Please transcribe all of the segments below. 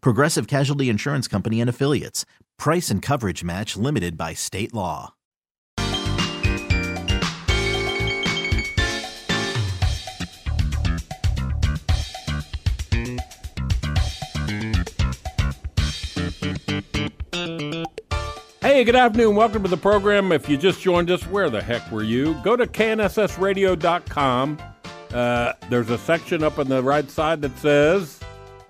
Progressive Casualty Insurance Company and Affiliates. Price and coverage match limited by state law. Hey, good afternoon. Welcome to the program. If you just joined us, where the heck were you? Go to knssradio.com. Uh, there's a section up on the right side that says,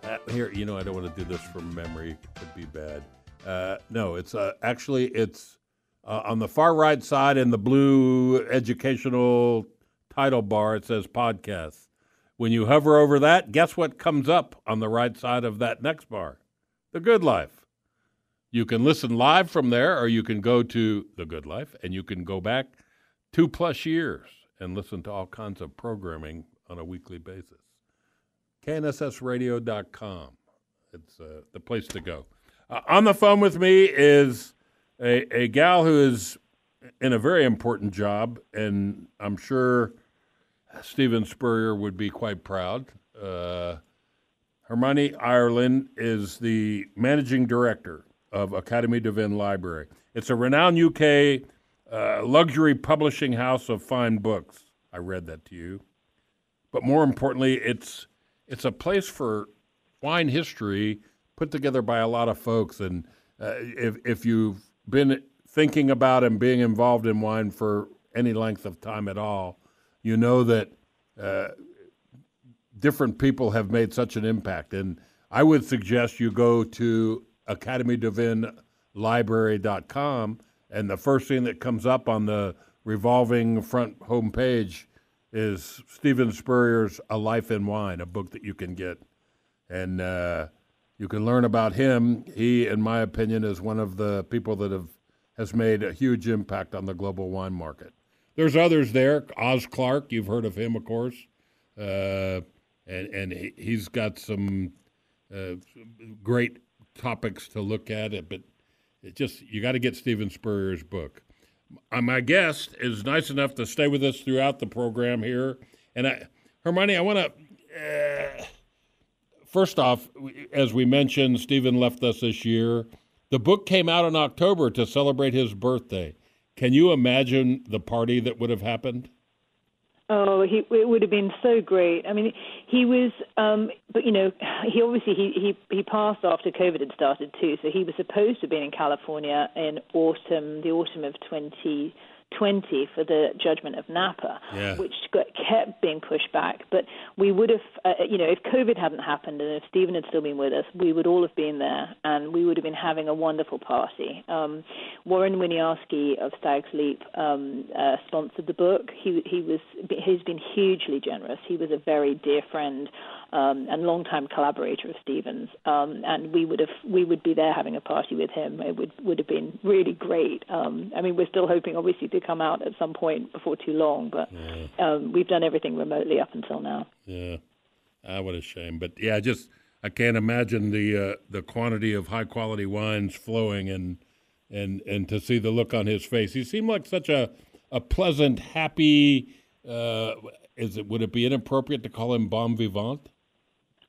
uh, here, you know, I don't want to do this from memory. Could be bad. Uh, no, it's uh, actually, it's uh, on the far right side in the blue educational title bar. It says podcast. When you hover over that, guess what comes up on the right side of that next bar? The Good Life. You can listen live from there, or you can go to The Good Life and you can go back two plus years and listen to all kinds of programming on a weekly basis. KNSSradio.com. It's uh, the place to go. Uh, on the phone with me is a, a gal who is in a very important job, and I'm sure Steven Spurrier would be quite proud. Uh, Hermione Ireland is the managing director of Académie du Vin Library. It's a renowned UK uh, luxury publishing house of fine books. I read that to you. But more importantly, it's it's a place for wine history put together by a lot of folks. And uh, if if you've been thinking about and being involved in wine for any length of time at all, you know that uh, different people have made such an impact. And I would suggest you go to academieduvinlibrary.com, and the first thing that comes up on the revolving front home page is Steven Spurrier's A Life in Wine, a book that you can get. And uh, you can learn about him. He, in my opinion, is one of the people that have has made a huge impact on the global wine market. There's others there. Oz Clarke, you've heard of him, of course, uh, and and he, he's got some uh, great topics to look at it, but it just you got to get Steven Spurrier's book. Uh, my guest is nice enough to stay with us throughout the program here, and I, Hermione, I want to. Uh, first off, as we mentioned, Steven left us this year. The book came out in October to celebrate his birthday. Can you imagine the party that would have happened? Oh, he it would have been so great. I mean, he was, um, but you know, he obviously he he he passed after COVID had started too. So he was supposed to have been in California in autumn, the autumn of 20 20 for the judgment of Napa, yeah. which got, kept being pushed back. But we would have, uh, you know, if COVID hadn't happened and if Steven had still been with us, we would all have been there and we would have been having a wonderful party. Um, Warren Winiarski of Stag's Leap um, uh, sponsored the book. He he was he's been hugely generous. He was a very dear friend um, and longtime collaborator of Stevens, um, and we would have we would be there having a party with him. It would would have been really great. Um, I mean, we're still hoping, obviously, to come out at some point before too long, but yeah. um, we've done everything remotely up until now. Yeah, ah, what a shame. But yeah, just I can't imagine the uh, the quantity of high quality wines flowing and and and to see the look on his face. He seemed like such a a pleasant, happy. Uh, is it would it be inappropriate to call him bon vivant?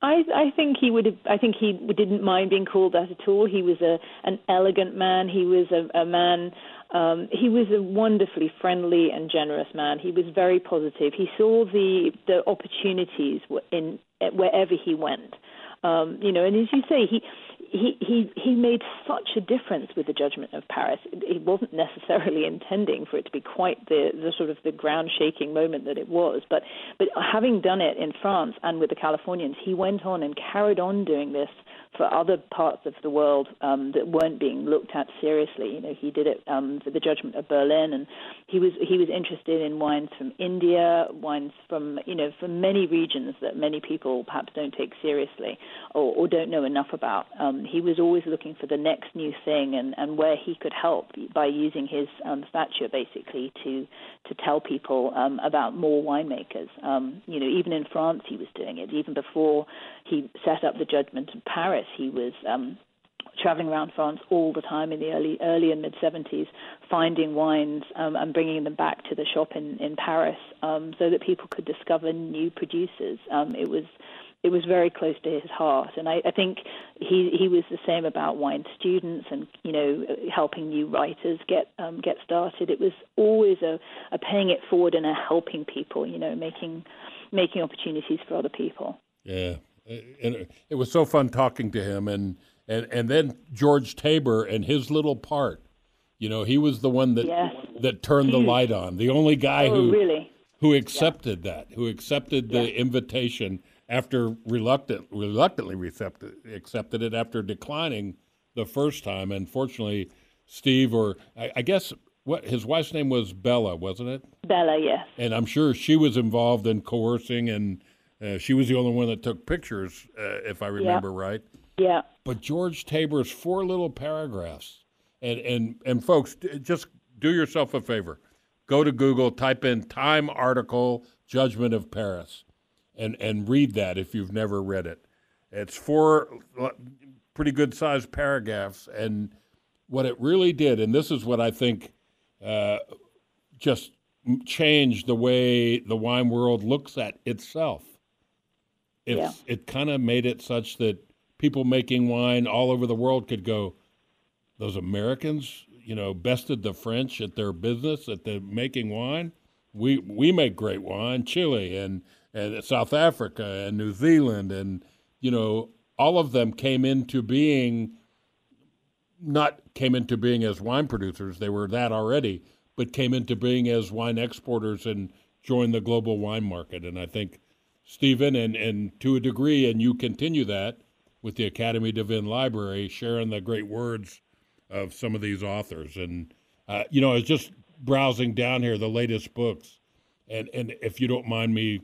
I, I think he would have. I think he didn't mind being called that at all. He was a an elegant man. He was a, a man. Um, he was a wonderfully friendly and generous man. He was very positive. He saw the the opportunities in wherever he went. Um, you know, and as you say, he he, he he made such a difference with the judgment of Paris. He wasn't necessarily intending for it to be quite the, the sort of the ground shaking moment that it was, but but having done it in France and with the Californians, he went on and carried on doing this for other parts of the world um, that weren't being looked at seriously. You know, he did it um, for the Judgment of Berlin, and he was he was interested in wines from India, wines from you know from many regions that many people perhaps don't take seriously or, or don't know enough about. Um, he was always looking for the next new thing and, and where he could help by using his um, stature basically to to tell people um, about more winemakers. Um, you know, even in France, he was doing it. Even before he set up the Judgment in Paris, he was um, traveling around France all the time in the early early and mid 70s, finding wines um, and bringing them back to the shop in in Paris, um, so that people could discover new producers. Um, it was it was very close to his heart, and I, I think he he was the same about wine students and you know helping new writers get um, get started. It was always a, a paying it forward and a helping people, you know, making making opportunities for other people. Yeah, and it was so fun talking to him, and and and then George Taber and his little part. You know, he was the one that yes. that turned the light on. The only guy oh, who really? who accepted yeah. that, who accepted the yeah. invitation after reluctant, reluctantly accepted, accepted it after declining the first time. And fortunately, Steve, or I, I guess what his wife's name was Bella, wasn't it? Bella, yes. And I'm sure she was involved in coercing, and uh, she was the only one that took pictures, uh, if I remember yeah. right. Yeah. But George Taber's four little paragraphs, and and and folks, just do yourself a favor, go to Google, type in "Time article Judgment of Paris." and and read that if you've never read it. It's four pretty good sized paragraphs, and what it really did, and this is what I think uh, just changed the way the wine world looks at itself. It's, yeah. It kind of made it such that people making wine all over the world could go, those Americans, you know, bested the French at their business, at the making wine. We we make great wine, Chile and and South Africa and New Zealand and you know all of them came into being not came into being as wine producers they were that already but came into being as wine exporters and joined the global wine market and I think Steven and and to a degree and you continue that with the Academy des Library sharing the great words of some of these authors and uh, you know I was just browsing down here the latest books and and if you don't mind me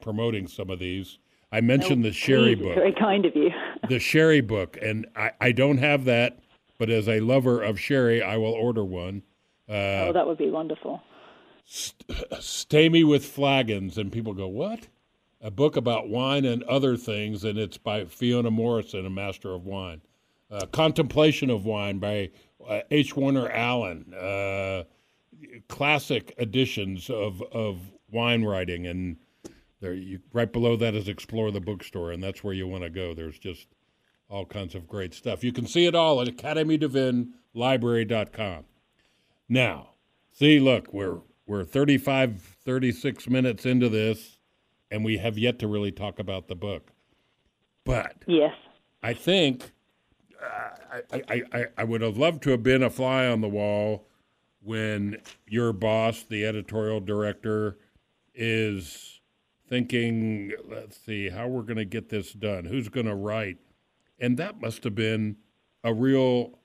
promoting some of these. I mentioned no, the Sherry book. Very kind of you. the Sherry book, and I, I don't have that, but as a lover of Sherry, I will order one. Uh, oh, that would be wonderful. St- Stay Me with Flagons, and people go, What? A book about wine and other things, and it's by Fiona Morrison, a master of wine. Uh, Contemplation of Wine by uh, H. Warner Allen. Uh, classic editions of, of wine writing and there, you, right below that is Explore the Bookstore, and that's where you want to go. There's just all kinds of great stuff. You can see it all at academieduvinlibrary.com. Now, see, look, we're we're 35, 36 minutes into this, and we have yet to really talk about the book. But yes, I think uh, I, I, I, I would have loved to have been a fly on the wall when your boss, the editorial director, is thinking, let's see, how we're going to get this done, who's going to write. And that must have been a real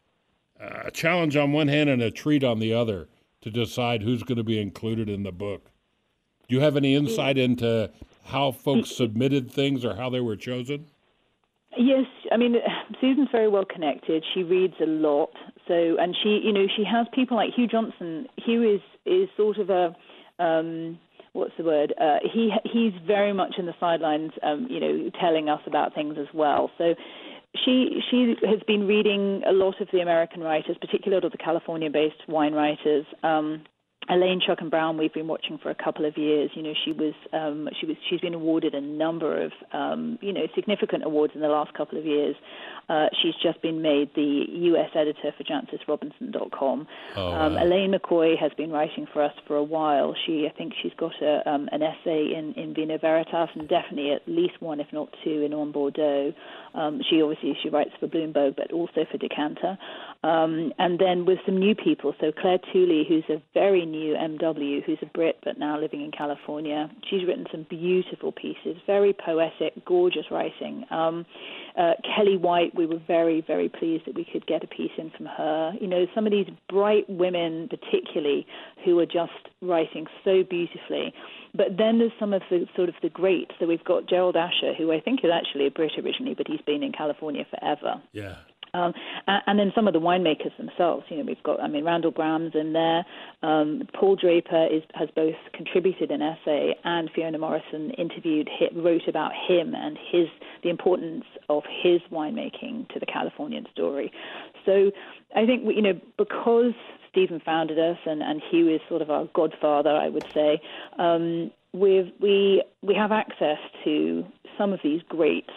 uh, challenge on one hand and a treat on the other to decide who's going to be included in the book. Do you have any insight into how folks submitted things or how they were chosen? Yes, I mean Susan's very well connected. She reads a lot, so and she, you know, she has people like Hugh Johnson. Hugh is is sort of a um, what's the word? Uh, he he's very much in the sidelines, um, you know, telling us about things as well. So she she has been reading a lot of the American writers, particularly a lot of the California-based wine writers. Um, Elaine Chukan Brown, we've been watching for a couple of years. You know, she was um, she was she's been awarded a number of um, you know significant awards in the last couple of years. Uh, she's just been made the U.S. editor for JancisRobinson.com. Oh, um, wow. Elin McCoy has been writing for us for a while. She, I think, she's got a, um, an essay in in Vino Veritas, and definitely at least one, if not two, in On Bordeaux. Um, she obviously she writes for Bloomberg, but also for Decanter. Um, and then with some new people, so Clare Tooley, who's a very new MW, who's a Brit but now living in California. She's written some beautiful pieces, very poetic, gorgeous writing. Um, uh, Kelli White, we were very, very pleased that we could get a piece in from her. You know, some of these bright women, particularly, who are just writing so beautifully. But then there's some of the sort of the greats. So we've got Gerald Asher, who I think is actually a Brit originally, but he's been in California forever. Yeah. Um, and, then some of the winemakers themselves. You know, we've got, I mean, Randall Grahm's in there. Um, Paul Draper is, has both contributed an essay, and Fiona Morrison interviewed, wrote about him and his the importance of his winemaking to the Californian story. So I think you know because Steven founded us and, and Hugh is sort of our godfather, I would say. Um, we we have access to some of these greats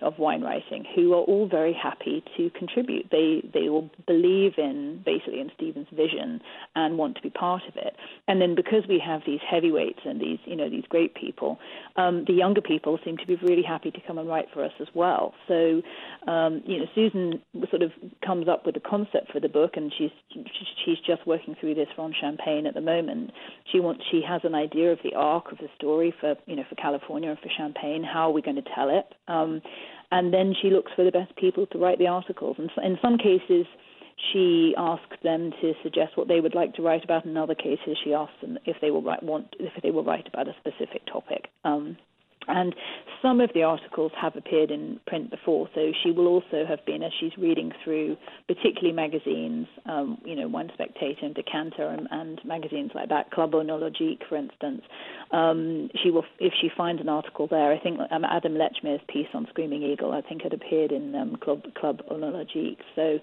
of wine writing who are all very happy to contribute. They they all believe in basically in Steven's vision and want to be part of it. And then because we have these heavyweights and these you know these great people, um, the younger people seem to be really happy to come and write for us as well. So um, you know Susan sort of comes up with the concept for the book, and she's she's just working through this on Champagne at the moment. She wants she has an idea of the arc of the story for you know for California and for Champagne. How are we going to tell it? Um, and then she looks for the best people to write the articles. And in some cases, she asks them to suggest what they would like to write about. In other cases, she asks them if they will write want if they will write about a specific topic. Um, and some of the articles have appeared in print before, so she will also have been, as she's reading through, particularly magazines, um, you know, Wine Spectator and Decanter and, and magazines like that, Club Oenologique, for instance. Um, she will, if she finds an article there, I think um, Adam Lechmere's piece on Screaming Eagle, I think, had appeared in um, Club Club Oenologique. So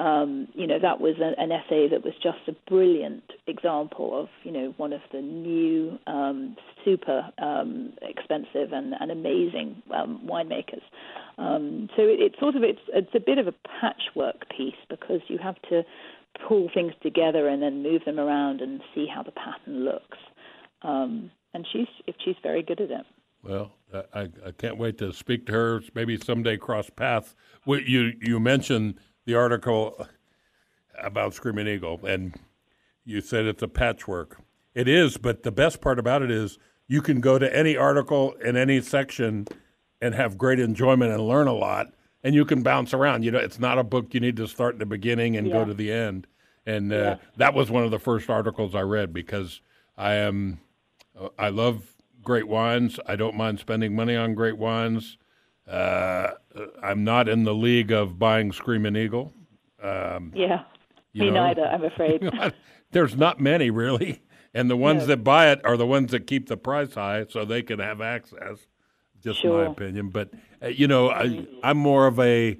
um, you know, that was a, an essay that was just a brilliant example of, you know, one of the new, um, super um, expensive and, and amazing um, winemakers. Um, so it, it's sort of it's it's a bit of a patchwork piece because you have to pull things together and then move them around and see how the pattern looks. Um, and she's if she's very good at it. Well, I, I can't wait to speak to her. Maybe someday cross paths. You you mentioned the article about Screaming Eagle, and you said it's a patchwork. It is, but the best part about it is you can go to any article in any section and have great enjoyment and learn a lot, and you can bounce around. You know, it's not a book you need to start in the beginning and Yeah. go to the end. And uh, Yeah. that was one of the first articles I read because I am I love great wines. I don't mind spending money on great wines. Uh, I'm not in the league of buying Screaming Eagle. Um, Yeah. Me know? neither, I'm afraid. There's not many really, and the ones No. that buy it are the ones that keep the price high so they can have access. Just my opinion, but uh, you know, I, I'm more of a.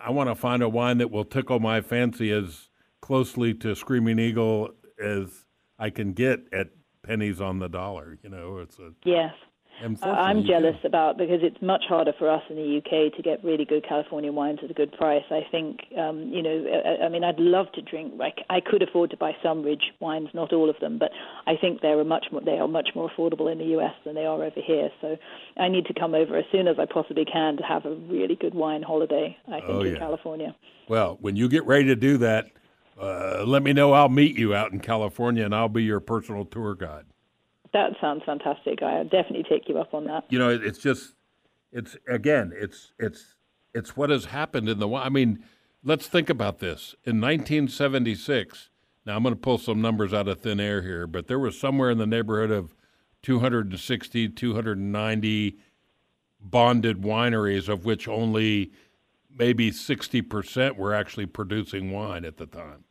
I want to find a wine that will tickle my fancy as closely to Screaming Eagle as I can get at pennies on the dollar. You know, it's a. yes. I'm jealous about because it's much harder for us in the UK to get really good California wines at a good price. I think, um, you know, I, I mean, I'd love to drink. Like, I could afford to buy some Ridge wines, not all of them, but I think they're much more they are much more affordable in the US than they are over here. So I need to come over as soon as I possibly can to have a really good wine holiday. I think Oh, in. California. Well, when you get ready to do that, uh, let me know. I'll meet you out in California, and I'll be your personal tour guide. That sounds fantastic. I'll definitely take you up on that. you know, it's just, it's again, it's it's it's what has happened in the. I mean, let's think about this. In 1976, now I'm going to pull some numbers out of thin air here, but there was somewhere in the neighborhood of 260, 290 bonded wineries, of which only maybe 60 percent were actually producing wine at the time.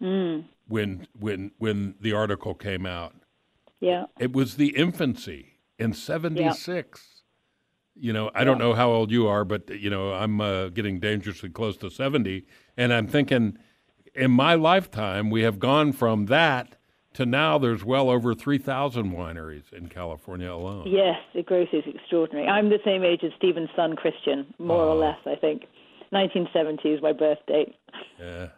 Mm. When when when the article came out. Yeah. It was the infancy in 76. You know, I don't know how old you are, but, you know, I'm uh, getting dangerously close to 70. And I'm thinking, in my lifetime, we have gone from that to now there's well over 3,000 wineries in California alone. Yes, the growth is extraordinary. I'm the same age as Steven's son, Christian, more or less, I think. 1970 is my birth date. Yeah.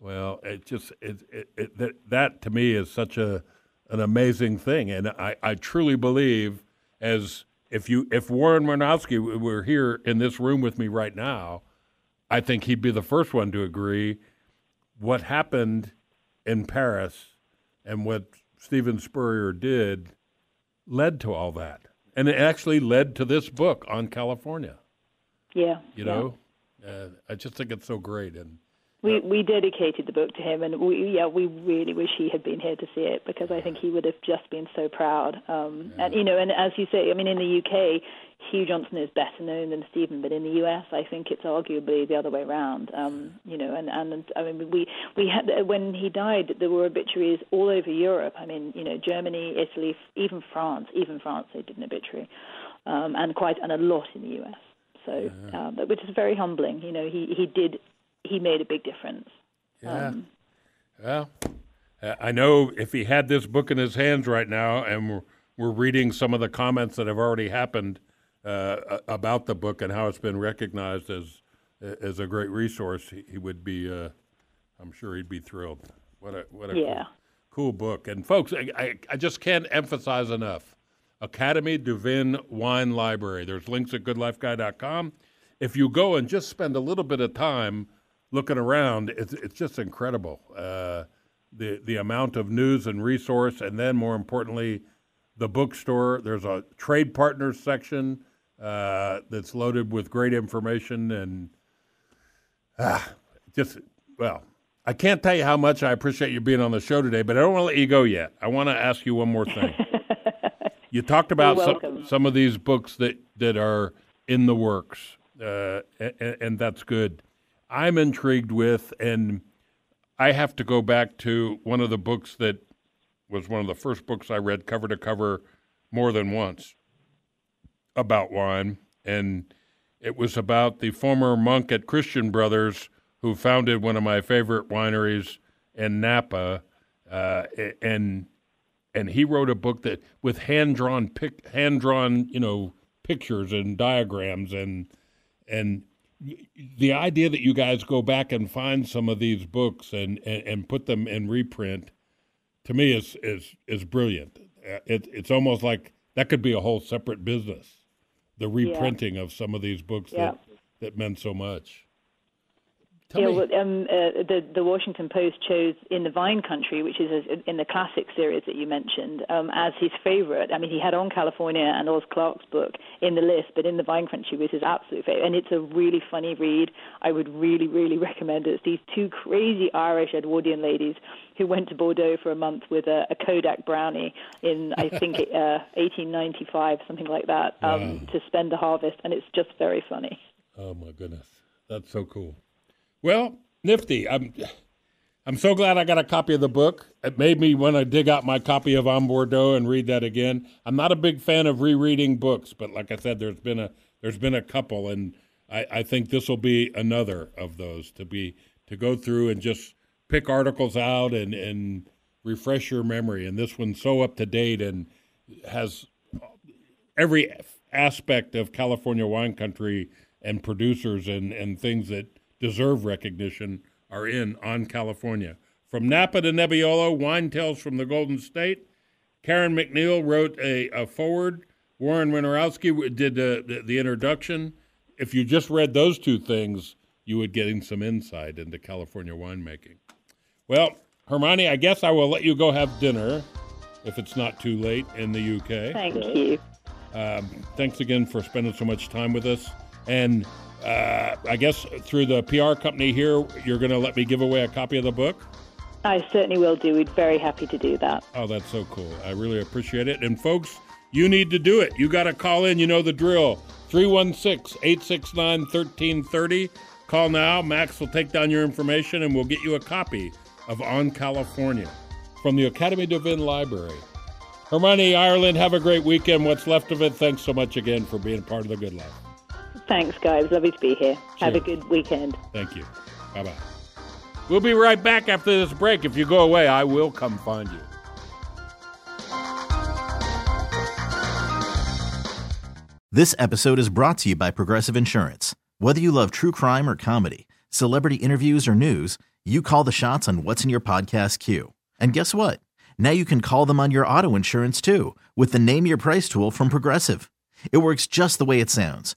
Well, it just it, it, it, that, that to me is such a an amazing thing, and I, I truly believe as if you if Warren Winiarski were here in this room with me right now, I think he'd be the first one to agree. What happened in Paris and what Steven Spurrier did led to all that, and it actually led to this book on California. Yeah, you know, yeah. uh, I just think it's so great, and we we dedicated the book to him, and we yeah we really wish he had been here to see it because I think he would have just been so proud. Um, yeah. And you know, and as you say, I mean, in the UK, Hugh Johnson is better known than Steven, but in the US, I think it's arguably the other way around. Um, you know, and and I mean, we we had when he died, there were obituaries all over Europe. I mean, you know, Germany, Italy, even France, even France, they did an obituary, um, and quite and a lot in the US. So, yeah. um, which is very humbling. You know, he he did he made a big difference. Yeah. Um, well, I know if he had this book in his hands right now, and we're, we're reading some of the comments that have already happened uh, about the book and how it's been recognized as as a great resource, he, would be. Uh, I'm sure he'd be thrilled. What a what a yeah. cool, cool book. And folks, I, I, I just can't emphasize enough. Academy du Vin Wine Library. There's links at goodlifeguy.com. If you go and just spend a little bit of time looking around, it's it's just incredible. Uh, the the amount of news and resource, and then more importantly, the bookstore. There's a trade partners section uh, that's loaded with great information and ah, just well. I can't tell you how much I appreciate you being on the show today, but I don't want to let you go yet. I want to ask you one more thing. you talked about some, some of these books that, that are in the works, uh, and, and that's good. I'm intrigued with, and I have to go back to one of the books that was one of the first books I read cover to cover more than once about wine. And it was about the former monk at Christian Brothers who founded one of my favorite wineries in Napa. Uh, and and he wrote a book that with hand drawn pic, hand drawn you know pictures and diagrams and and the idea that you guys go back and find some of these books and, and, and put them in reprint to me is is is brilliant. Uh, it, it's almost like that could be a whole separate business. The reprinting yeah. of some of these books yeah. that, that meant so much. Tell yeah, well, um, uh, the the Washington Post chose in the Vine Country, which is a, in the classic series that you mentioned, um, as his favorite. I mean, he had on California and Oz Clarke's book in the list, but in the Vine Country was his absolute favorite, and it's a really funny read. I would really, really recommend it. It's these two crazy Irish Edwardian ladies who went to Bordeaux for a month with a, a Kodak brownie in I think uh, 1895, something like that, um, wow. to spend the harvest, and it's just very funny. Oh my goodness, that's so cool. Well, nifty. I'm I'm so glad I got a copy of the book. It made me want to dig out my copy of On Bordeaux and read that again. I'm not a big fan of rereading books, but like I said, there's been a there's been a couple, and I, I think this will be another of those to be to go through and just pick articles out and and refresh your memory. And this one's so up to date and has every aspect of California wine country and producers and and things that deserve recognition are in on California. From Napa to Nebbiolo, Wine Tales from the Golden State. Karen MacNeil wrote a, a forward. Warren Winiarski did the, the, the introduction. If you just read those two things, you would get some insight into California winemaking. Well, Hermione, I guess I will let you go have dinner if it's not too late in the UK. Thank you. Um, thanks again for spending so much time with us. And uh, I guess through the PR company here, you're going to let me give away a copy of the book? I certainly will do. We'd very happy to do that. Oh, that's so cool. I really appreciate it. And folks, you need to do it. You got to call in. You know the drill. 316 869 1330. Call now. Max will take down your information and we'll get you a copy of On California from the Academy du Vin Library. Hermione, Ireland, have a great weekend. What's left of it, thanks so much again for being part of the good life. Thanks, guys. Lovely to be here. Sure. Have a good weekend. Thank you. Bye bye. We'll be right back after this break. If you go away, I will come find you. This episode is brought to you by Progressive Insurance. Whether you love true crime or comedy, celebrity interviews or news, you call the shots on what's in your podcast queue. And guess what? Now you can call them on your auto insurance too with the Name Your Price tool from Progressive. It works just the way it sounds